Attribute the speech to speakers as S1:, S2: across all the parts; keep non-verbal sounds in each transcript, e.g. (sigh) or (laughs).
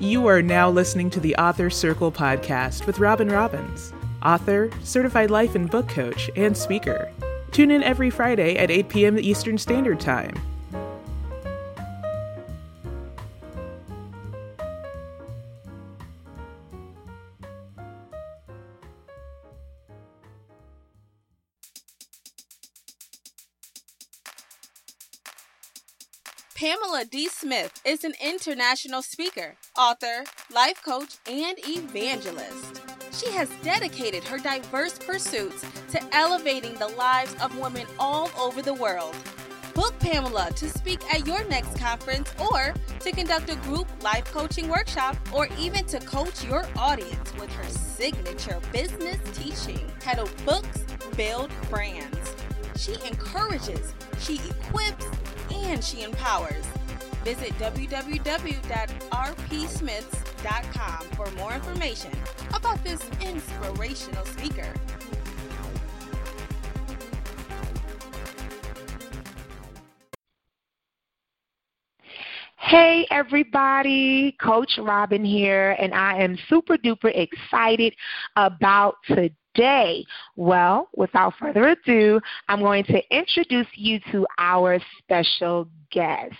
S1: You are now listening to the Author Circle podcast with Robin Robbins, author, certified life and book coach, and speaker. Tune in every Friday at 8 p.m. Eastern Standard Time.
S2: D. Smith is an international speaker, author, life coach, and evangelist. She has dedicated her diverse pursuits to elevating the lives of women all over the world. Book Pamela to speak at your next conference or to conduct a group life coaching workshop or even to coach your audience with her signature business teaching titled Books Build Brands. She encourages, she equips, and she empowers. Visit www.rpsmiths.com for more information about this inspirational speaker.
S3: Hey everybody, Coach Robin here, and I am super duper excited about today. Well, without further ado, I'm going to introduce you to our special guest.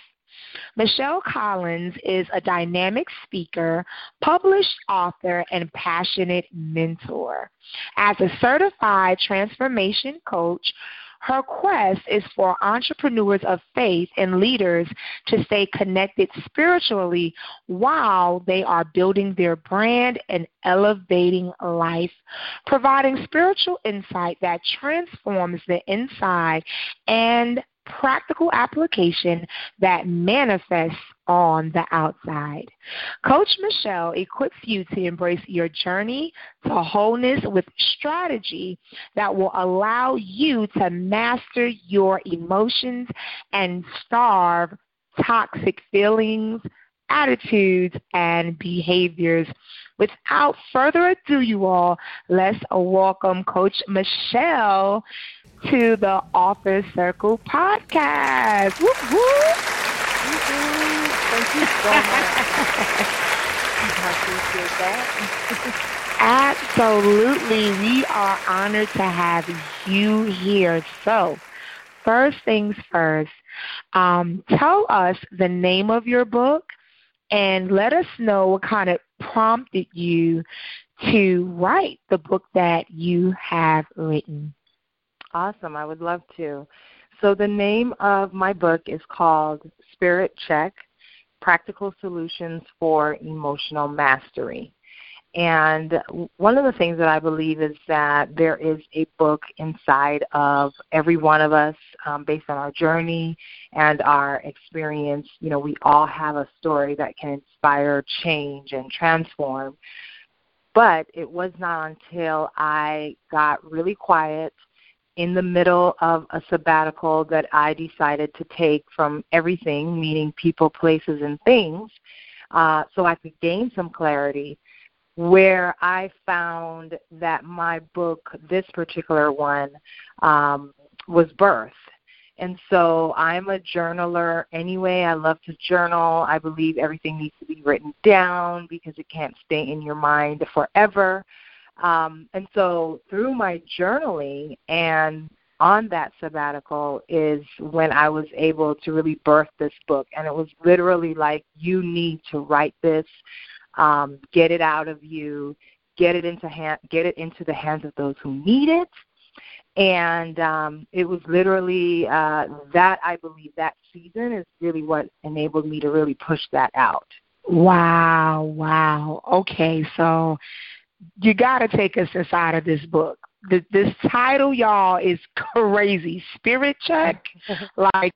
S3: Michelle Collins is a dynamic speaker, published author, and passionate mentor. As a certified transformation coach, her quest is for entrepreneurs of faith and leaders to stay connected spiritually while they are building their brand and elevating life, providing spiritual insight that transforms the inside and practical application that manifests on the outside. Coach Michelle equips you to embrace your journey to wholeness with strategy that will allow you to master your emotions and starve toxic feelings, attitudes, and behaviors. Without further ado, you all, let's welcome Coach Michelle to the Author Circle podcast.
S4: Thank you so much. I appreciate that.
S3: Absolutely. We are honored to have you here. So, first things first, um, tell us the name of your book and let us know what kind of prompted you to write the book that you have written.
S4: Awesome. I would love to. So, the name of my book is called Spirit Check Practical Solutions for Emotional Mastery. And one of the things that I believe is that there is a book inside of every one of us um, based on our journey and our experience. You know, we all have a story that can inspire change and transform. But it was not until I got really quiet in the middle of a sabbatical that I decided to take from everything, meaning people, places, and things, uh, so I could gain some clarity where I found that my book, this particular one, um, was birth. And so I'm a journaler anyway. I love to journal. I believe everything needs to be written down because it can't stay in your mind forever. Um, and so through my journaling and on that sabbatical is when I was able to really birth this book. And it was literally like, you need to write this um, get it out of you, get it into hand, get it into the hands of those who need it. And um, it was literally uh, that I believe that season is really what enabled me to really push that out.
S3: Wow, wow. Okay, so you got to take us inside of this book. The, this title, y'all, is crazy. Spirit check. (laughs) like,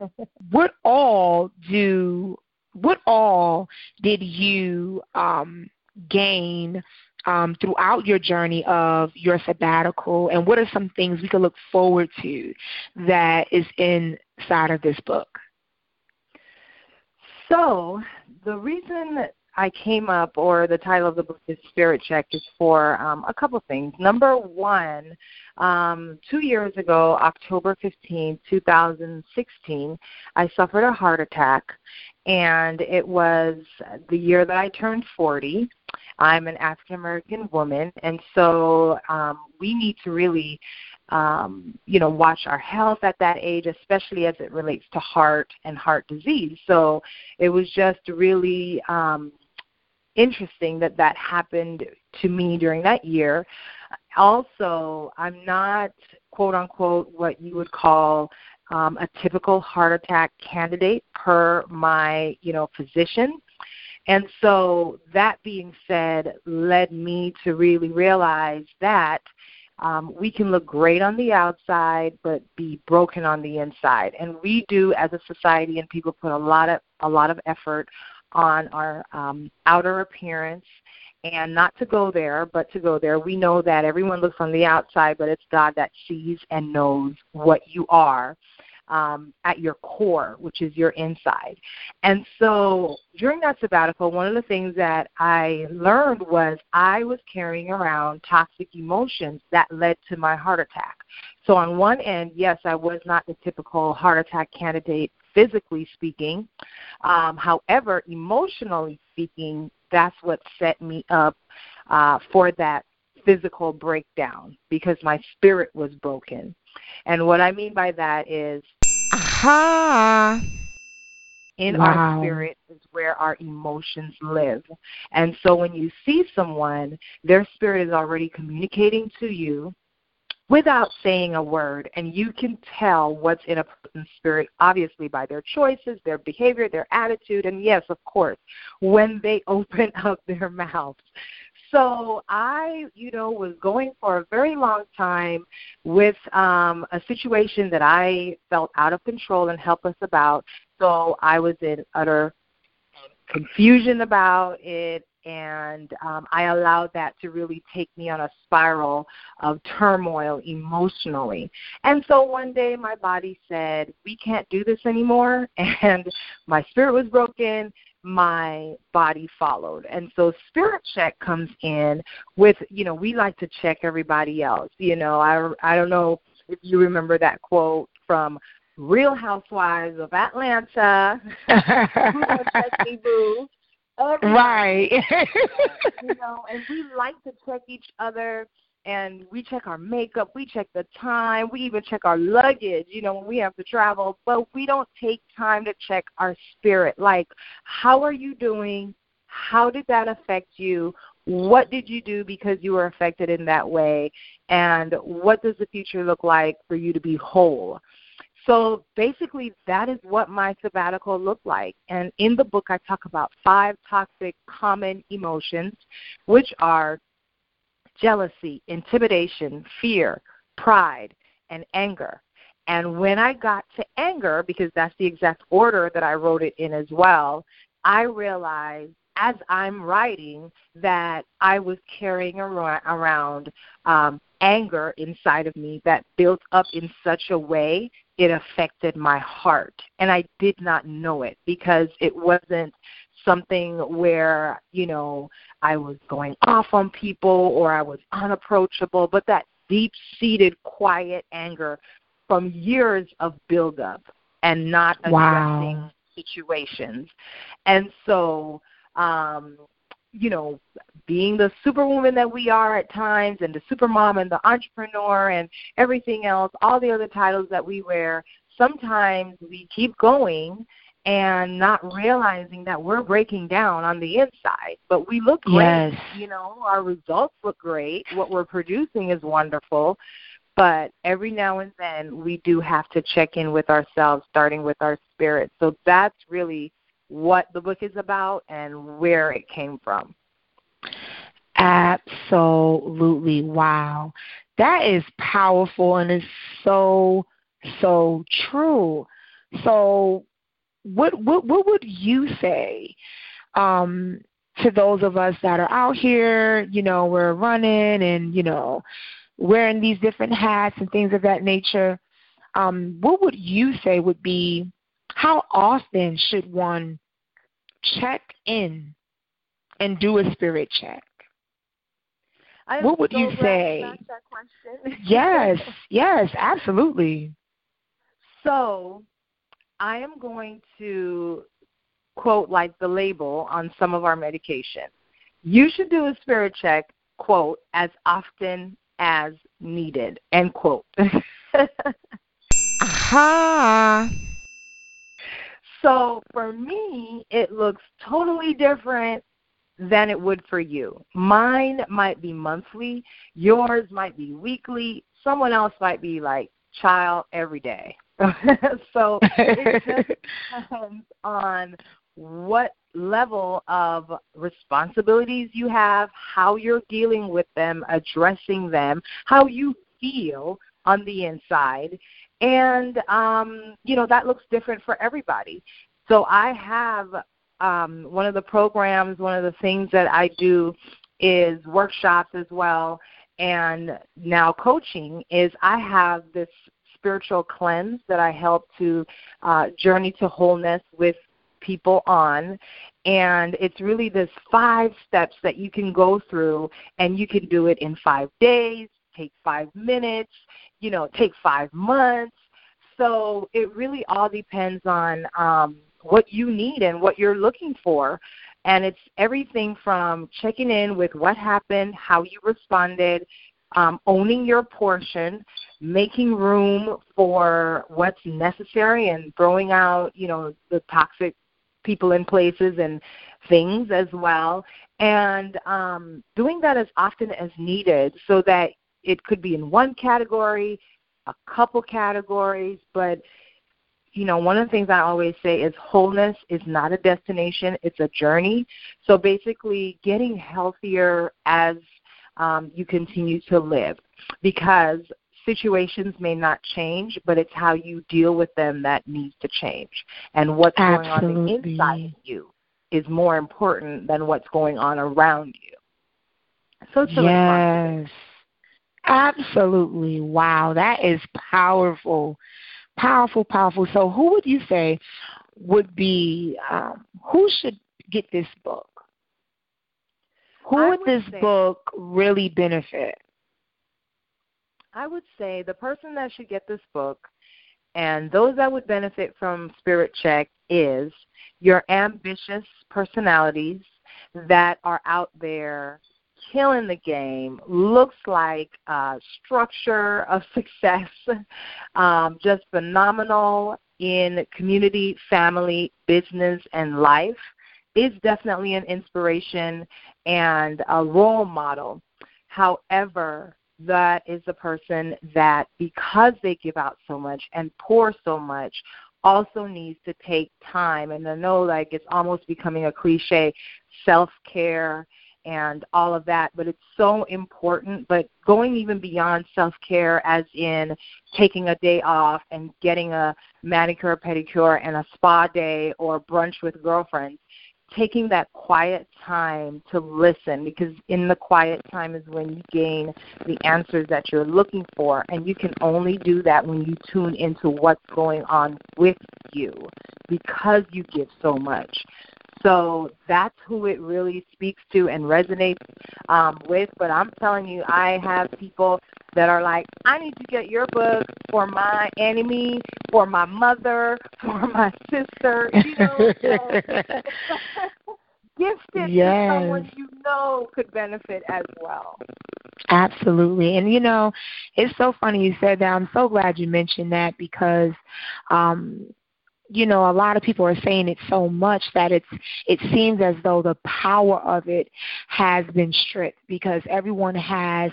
S3: what all do what all did you um, gain um, throughout your journey of your sabbatical, and what are some things we can look forward to that is inside of this book?
S4: So, the reason I came up, or the title of the book is Spirit Check, is for um, a couple things. Number one, um, two years ago, October 15, 2016, I suffered a heart attack and it was the year that I turned 40. I'm an African American woman, and so um, we need to really, um, you know, watch our health at that age, especially as it relates to heart and heart disease. So it was just really um, interesting that that happened to me during that year. Also, I'm not quote unquote what you would call um, a typical heart attack candidate per my you know physician. And so that being said, led me to really realize that um, we can look great on the outside, but be broken on the inside. And we do, as a society, and people put a lot of a lot of effort on our um, outer appearance and not to go there, but to go there. We know that everyone looks on the outside, but it's God that sees and knows what you are um, at your core, which is your inside. And so during that sabbatical, one of the things that I learned was I was carrying around toxic emotions that led to my heart attack. So on one end, yes, I was not the typical heart attack candidate physically speaking. Um, however, emotionally speaking, that's what set me up uh, for that physical breakdown because my spirit was broken. And what I mean by that is, aha, in wow. our spirit is where our emotions live. And so when you see someone, their spirit is already communicating to you without saying a word. And you can tell what's in a person's spirit, obviously, by their choices, their behavior, their attitude, and yes, of course, when they (laughs) open up their mouths. So I, you know, was going for a very long time with um, a situation that I felt out of control and helpless about. So I was in utter confusion about it and um, I allowed that to really take me on a spiral of turmoil emotionally. And so one day my body said, We can't do this anymore. (laughs) And my spirit was broken, my body followed. And so spirit check comes in with, you know, we like to check everybody else. You know, I, I don't know if you remember that quote from Real Housewives of Atlanta. (laughs) Who check me, boo?
S3: Right. (laughs)
S4: you know, and we like to check each other and we check our makeup, we check the time, we even check our luggage, you know, when we have to travel, but we don't take time to check our spirit. Like, how are you doing? How did that affect you? What did you do because you were affected in that way? And what does the future look like for you to be whole? So basically, that is what my sabbatical looked like. And in the book, I talk about five toxic common emotions, which are jealousy, intimidation, fear, pride, and anger. And when I got to anger, because that's the exact order that I wrote it in as well, I realized as I'm writing that I was carrying around um, anger inside of me that built up in such a way it affected my heart. And I did not know it because it wasn't something where, you know, I was going off on people or I was unapproachable, but that deep seated, quiet anger from years of buildup and not addressing wow. situations. And so, um, you know, being the superwoman that we are at times and the supermom and the entrepreneur and everything else, all the other titles that we wear, sometimes we keep going and not realizing that we're breaking down on the inside. But we look great. Yes. You know, our results look great. What we're producing is wonderful. But every now and then we do have to check in with ourselves, starting with our spirit. So that's really what the book is about and where it came from.
S3: Absolutely. Wow. That is powerful and it's so, so true. So, what, what, what would you say um, to those of us that are out here, you know, we're running and, you know, wearing these different hats and things of that nature? Um, what would you say would be how often should one check in and do a spirit check? what would you say? (laughs) yes, yes, absolutely.
S4: So, I am going to quote like the label on some of our medication. You should do a spirit check, quote, as often as needed, end quote. (laughs)
S3: Aha.
S4: So for me, it looks totally different than it would for you. Mine might be monthly, yours might be weekly, someone else might be like child every day. (laughs) so it just (laughs) depends on what level of responsibilities you have, how you're dealing with them, addressing them, how you feel on the inside. And um, you know, that looks different for everybody. So I have um, one of the programs, one of the things that I do is workshops as well and now coaching is I have this spiritual cleanse that I help to uh, journey to wholeness with people on. And it's really this five steps that you can go through, and you can do it in five days, take five minutes, you know, take five months. So it really all depends on um, what you need and what you're looking for. And it's everything from checking in with what happened, how you responded, um, owning your portion, making room for what's necessary, and throwing out, you know, the toxic people and places and things as well, and um, doing that as often as needed, so that it could be in one category, a couple categories, but you know, one of the things I always say is wholeness is not a destination, it's a journey. So basically, getting healthier as um, you continue to live because situations may not change, but it's how you deal with them that needs to change. And what's
S3: Absolutely.
S4: going on the inside of you is more important than what's going on around you. So it's
S3: yes. Absolutely. Wow, that is powerful. Powerful, powerful. So, who would you say would be, um, who should get this book? Who
S4: I
S3: would,
S4: would
S3: this
S4: say-
S3: book really benefit?
S4: I would say the person that should get this book and those that would benefit from Spirit Check is your ambitious personalities that are out there killing the game, looks like uh, structure of (laughs) success, um, just phenomenal in community, family, business, and life, is definitely an inspiration and a role model. However, that is the person that, because they give out so much and pour so much, also needs to take time. And I know, like, it's almost becoming a cliche self care and all of that, but it's so important. But going even beyond self care, as in taking a day off and getting a manicure, pedicure, and a spa day or brunch with girlfriends, taking that quiet time to listen because in the quiet time is when you gain the answers that you're looking for and you can only do that when you tune into what's going on with you because you give so much so that's who it really speaks to and resonates um, with. But I'm telling you, I have people that are like, I need to get your book for my enemy, for my mother, (laughs) for my sister. You know, so (laughs) gifted
S3: Yes.
S4: to someone you know could benefit as well.
S3: Absolutely. And you know, it's so funny you said that. I'm so glad you mentioned that because um you know, a lot of people are saying it so much that it's it seems as though the power of it has been stripped because everyone has,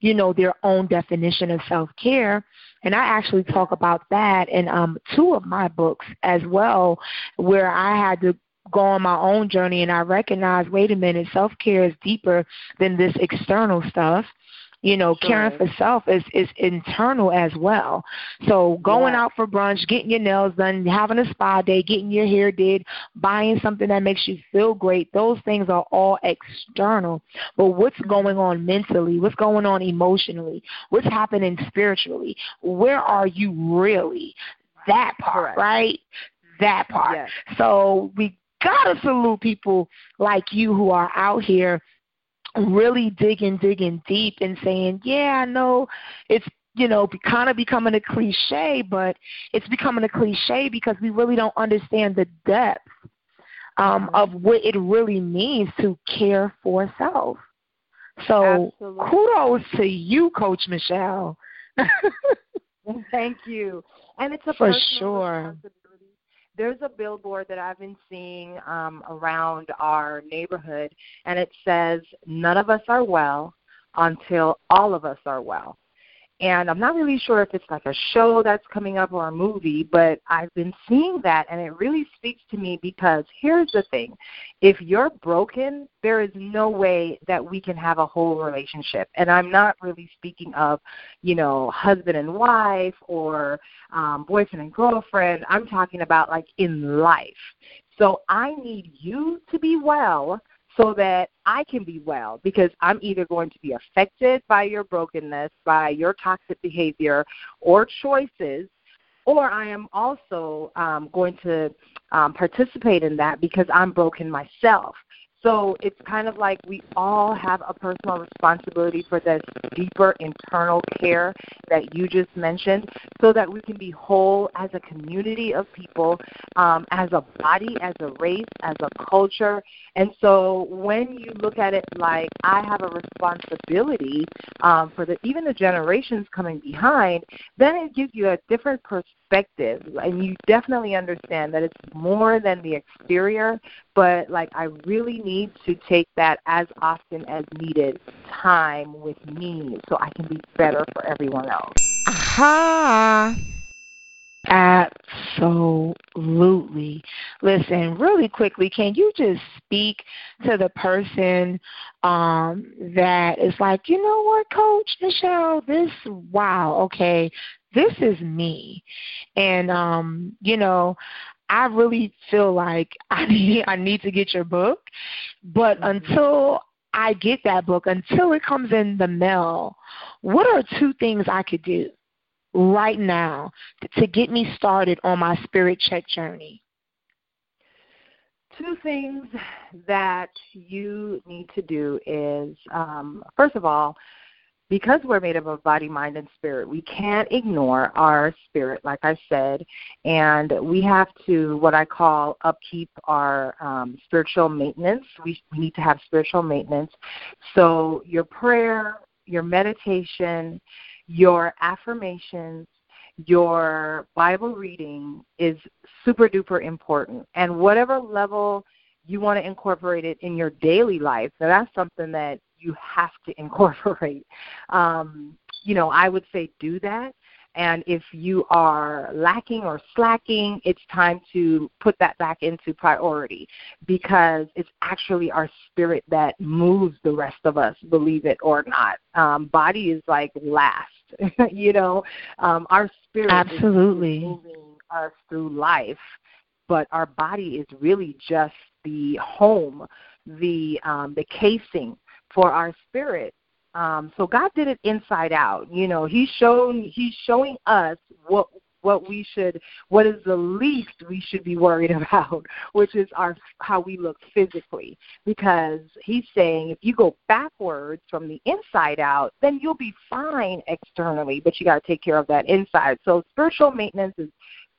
S3: you know, their own definition of self care. And I actually talk about that in um two of my books as well, where I had to go on my own journey and I recognized, wait a minute, self care is deeper than this external stuff. You know,
S4: Sure.
S3: caring for self is is internal as well. So going
S4: Yeah.
S3: out for brunch, getting your nails done, having a spa day, getting your hair did, buying something that makes you feel great, those things are all external. But what's going on mentally? What's going on emotionally? What's happening spiritually? Where are you really? That part,
S4: Correct.
S3: right? That part.
S4: Yes.
S3: So we gotta salute people like you who are out here really digging, digging deep and saying, Yeah, I know it's you know, kind of becoming a cliche, but it's becoming a cliche because we really don't understand the depth um, mm-hmm. of what it really means to care for self. So
S4: Absolutely.
S3: kudos to you, Coach Michelle. (laughs)
S4: Thank you. And it's a
S3: for sure.
S4: There's a billboard that I've been seeing um, around our neighborhood, and it says, "None of us are well until all of us are well." And I'm not really sure if it's like a show that's coming up or a movie, but I've been seeing that and it really speaks to me because here's the thing. If you're broken, there is no way that we can have a whole relationship. And I'm not really speaking of, you know, husband and wife or um, boyfriend and girlfriend. I'm talking about like in life. So I need you to be well so that I can be well because I'm either going to be affected by your brokenness, by your toxic behavior or choices, or I am also um, going to um, participate in that because I'm broken myself. So it's kind of like we all have a personal responsibility for this deeper internal care that you just mentioned so that we can be whole as a community of people, um, as a body, as a race, as a culture. And so when you look at it like I have a responsibility um, for the, even the generations coming behind, then it gives you a different perspective. And you definitely understand that it's more than the exterior, but like I really need to take that as often as needed time with me so I can be better for everyone else.
S3: Aha. Absolutely. Listen, really quickly, can you just speak to the person um, that is like, you know what, Coach Michelle, this, wow, okay, this is me. And, um, you know, I really feel like (laughs) I need I need to get your book, but mm-hmm. until I get that book, until it comes in the mail, what are two things I could do right now to get me started on my spirit check journey?
S4: Two things that you need to do is, um, first of all, because we're made up of body, mind, and spirit, we can't ignore our spirit, like I said, and we have to, what I call, upkeep our um, spiritual maintenance. We, we need to have spiritual maintenance. So, your prayer, your meditation, your affirmations, your Bible reading is super duper important. And whatever level you want to incorporate it in your daily life, so that's something that you have to (laughs) incorporate. Um, you know, I would say do that. And if you are lacking or slacking, it's time to put that back into priority because it's actually our spirit that moves the rest of us, believe it or not. Um, body is like last, (laughs) you know. Um, our spirit
S3: absolutely
S4: is moving us through life, but our body is really just the home, the um, the casing for our spirit. Um, so God did it inside out. You know, He's shown He's showing us what what we should what is the least we should be worried (laughs) about which is our how we look physically. Because he's saying if you go backwards from the inside out then you'll be fine externally but you got to take care of that inside. So spiritual maintenance is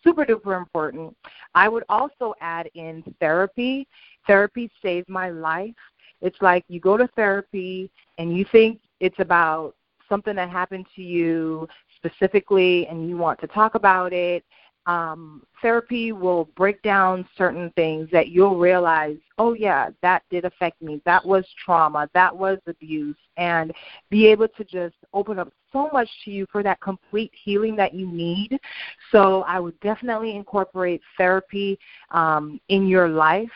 S4: super duper important. I would also add in therapy. Therapy saved my life it's like you go to therapy and you think it's about something that happened to you specifically and you want to talk about it. Um, therapy will break down certain things that you'll realize, oh, yeah, that did affect me. That was trauma. That was abuse. And be able to just open up so much to you for that complete healing that you need. So I would definitely incorporate therapy um, in your life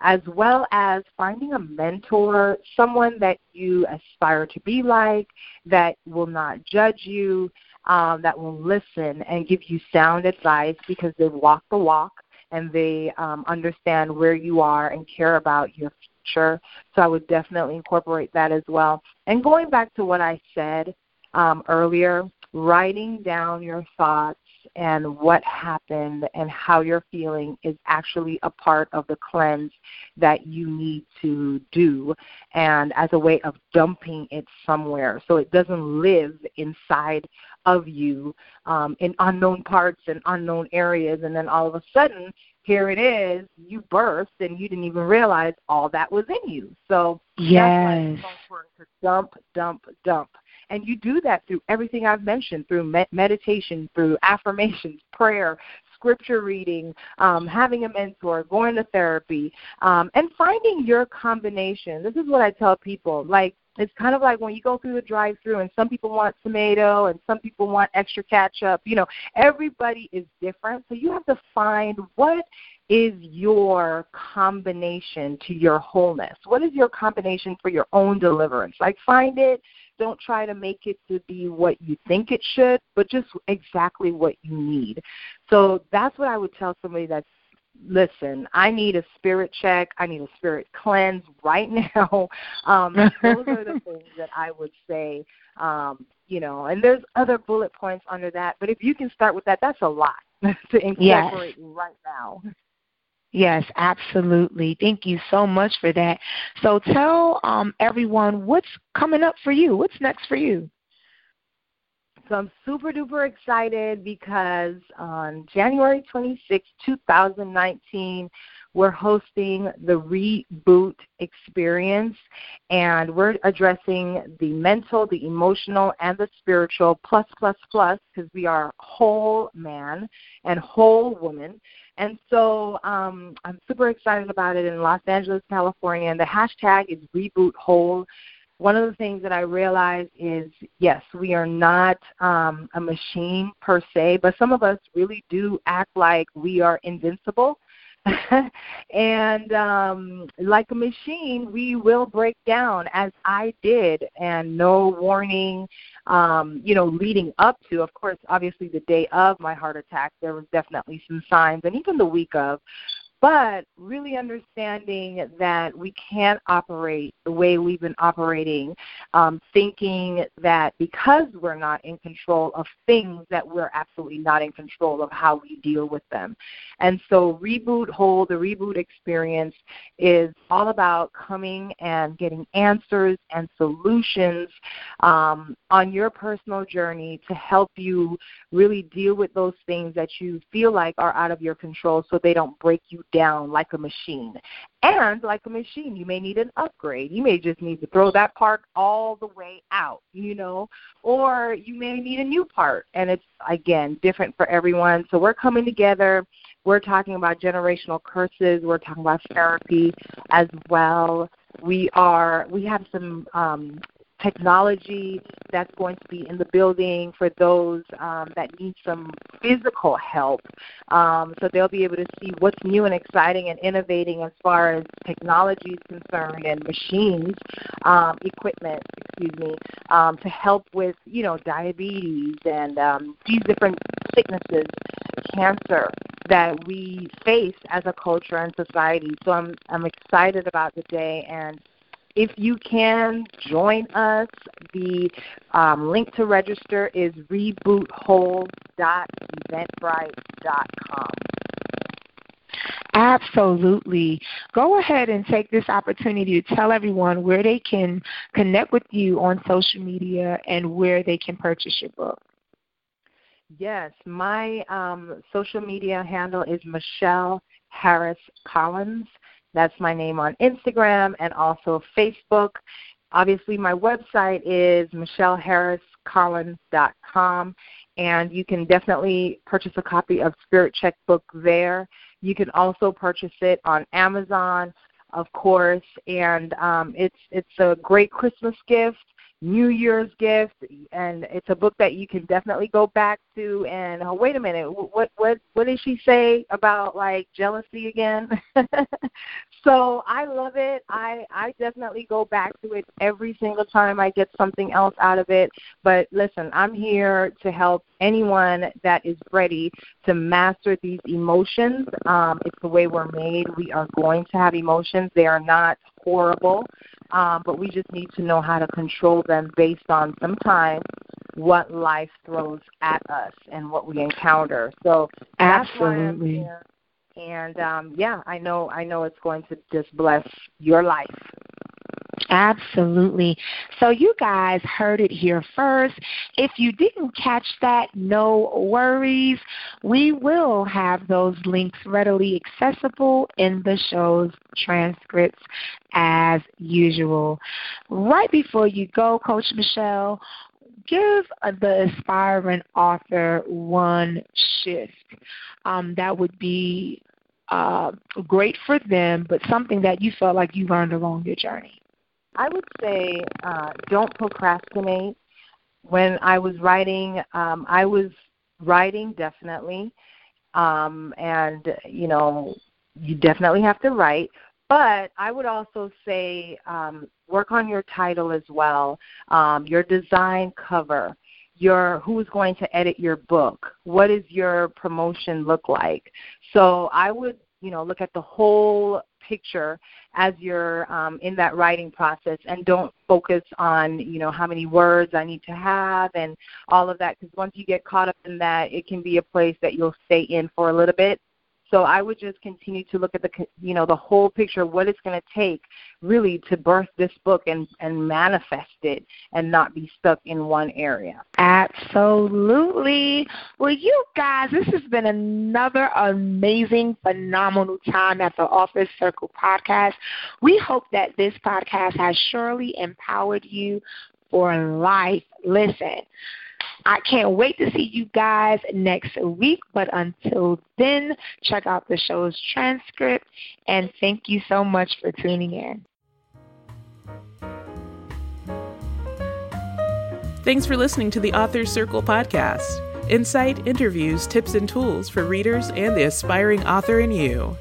S4: as well as finding a mentor, someone that you aspire to be like, that will not judge you, um, that will listen and give you sound advice because they walk the walk and they um, understand where you are and care about your future. So I would definitely incorporate that as well. And going back to what I said um, earlier, writing down your thoughts and what happened and how you're feeling is actually a part of the cleanse that you need to do and as a way of dumping it somewhere so it doesn't live inside of you um, in unknown parts and unknown areas, and then all of a sudden, here it is, you burst, and you didn't even realize all that was in you. So
S3: yes.
S4: that's why it's so important to dump, dump, dump. And you do that through everything I've mentioned, through med- meditation, through (laughs) affirmations, prayer, scripture reading, um, having a mentor, going to therapy, um, and finding your combination. This is what I tell people. Like, it's kind of like when you go through the drive through and some people want tomato and some people want extra ketchup. You know, everybody is different. So you have to find what is your combination to your wholeness? What is your combination for your own deliverance? Like find it. Don't try to make it to be what you think it should, but just exactly what you need. So that's what I would tell somebody that's listen, I need a spirit check. I need a spirit cleanse right (laughs) now. Um, those are the (laughs) things that I would say. Um, you know, and there's other bullet points under that, but if you can start with that, that's a lot (laughs) to incorporate yes. right now.
S3: Yes, absolutely. Thank you so much for that. So tell um, everyone what's coming up for you. What's next for you?
S4: So I'm super duper excited because on January 26, 2019, we're hosting the Reboot Experience, and we're addressing the mental, the emotional, and the spiritual plus, plus, plus, because we are whole man and whole woman. And so um, I'm super excited about it in Los Angeles, California, and the hashtag is Reboot Whole one of the things that I realized is yes, we are not um, a machine per se, but some of us really do act like we are invincible. (laughs) and um, like a machine, we will break down as I did, and no warning. Um, you know, leading up to, of course, obviously the day of my heart attack, there was definitely some signs, and even the week of but really understanding that we can't operate the way we've been operating, um, thinking that because we're not in control of things, that we're absolutely not in control of how we deal with them. And so, Reboot Whole, the reboot experience, is all about coming and getting answers and solutions um, on your personal journey to help you really deal with those things that you feel like are out of your control so they don't break you down like a machine. And like a machine, you may need an upgrade. You may just need to throw that part all the way out, you know, or you may need a new part. And it's, again, different for everyone. So we're coming together. We're talking about generational curses. We're talking about therapy as well we are we have some um, technology that's going to be in the building for those um, that need some physical help. Um, so they'll be able to see what's new and exciting and innovating as far as technology is concerned and machines, um, equipment, excuse me, um, to help with you know diabetes and um, these different sicknesses, cancer that we face as a culture and society. So I'm I'm excited about the day and if you can join us, the um, link to register is rebootwhole.eventbrite.com.
S3: Absolutely. Go ahead and take this opportunity to tell everyone where they can connect with you on social media and where they can purchase your book.
S4: Yes, my um, social media handle is Michelle Harris Collins. That's my name on Instagram and also Facebook. Obviously, my website is michelleharriscollins.com, and you can definitely purchase a copy of Spirit Checkbook there. You can also purchase it on Amazon, of course, and um, it's it's a great Christmas gift. New Year's gift, and it's a book that you can definitely go back to. And oh, wait a minute, what what what did she say about like jealousy again? (laughs) so I love it. I I definitely go back to it every single time I get something else out of it. But listen, I'm here to help anyone that is ready to master these emotions. Um, it's the way we're made. We are going to have emotions. They are not horrible um, but we just need to know how to control them based on sometimes what life throws at us and what we encounter. So
S3: absolutely.
S4: And um, yeah, I know I know it's going to just bless your life.
S3: Absolutely. So, you guys heard it here first. If you didn't catch that, no worries. We will have those links readily accessible in the show's transcripts as usual. Right before you go, Coach Michelle, give the aspiring author one shift um, that would be uh, great for them, but something that you felt like you learned along your journey?
S4: I would say uh, don't procrastinate. When I was writing, um, I was writing definitely, um, and you know, you definitely have to write. But I would also say um, work on your title as well, um, your design cover, your who's going to edit your book, what does your promotion look like. So I would you know look at the whole picture as you're um, in that writing process and don't focus on you know how many words i need to have and all of that because once you get caught up in that it can be a place that you'll stay in for a little bit so I would just continue to look at the you know the whole picture, what it's going to take really to birth this book and and manifest it, and not be stuck in one area.
S3: Absolutely. Well, you guys, this has been another amazing, phenomenal time at the Author Circle podcast. We hope that this podcast has surely empowered you for life. Listen. I can't wait to see you guys next week. But until then, check out the show's transcript. And thank you so much for tuning in.
S1: Thanks for listening to the Authors Circle podcast. Insight, interviews, tips, and tools for readers and the aspiring author in you.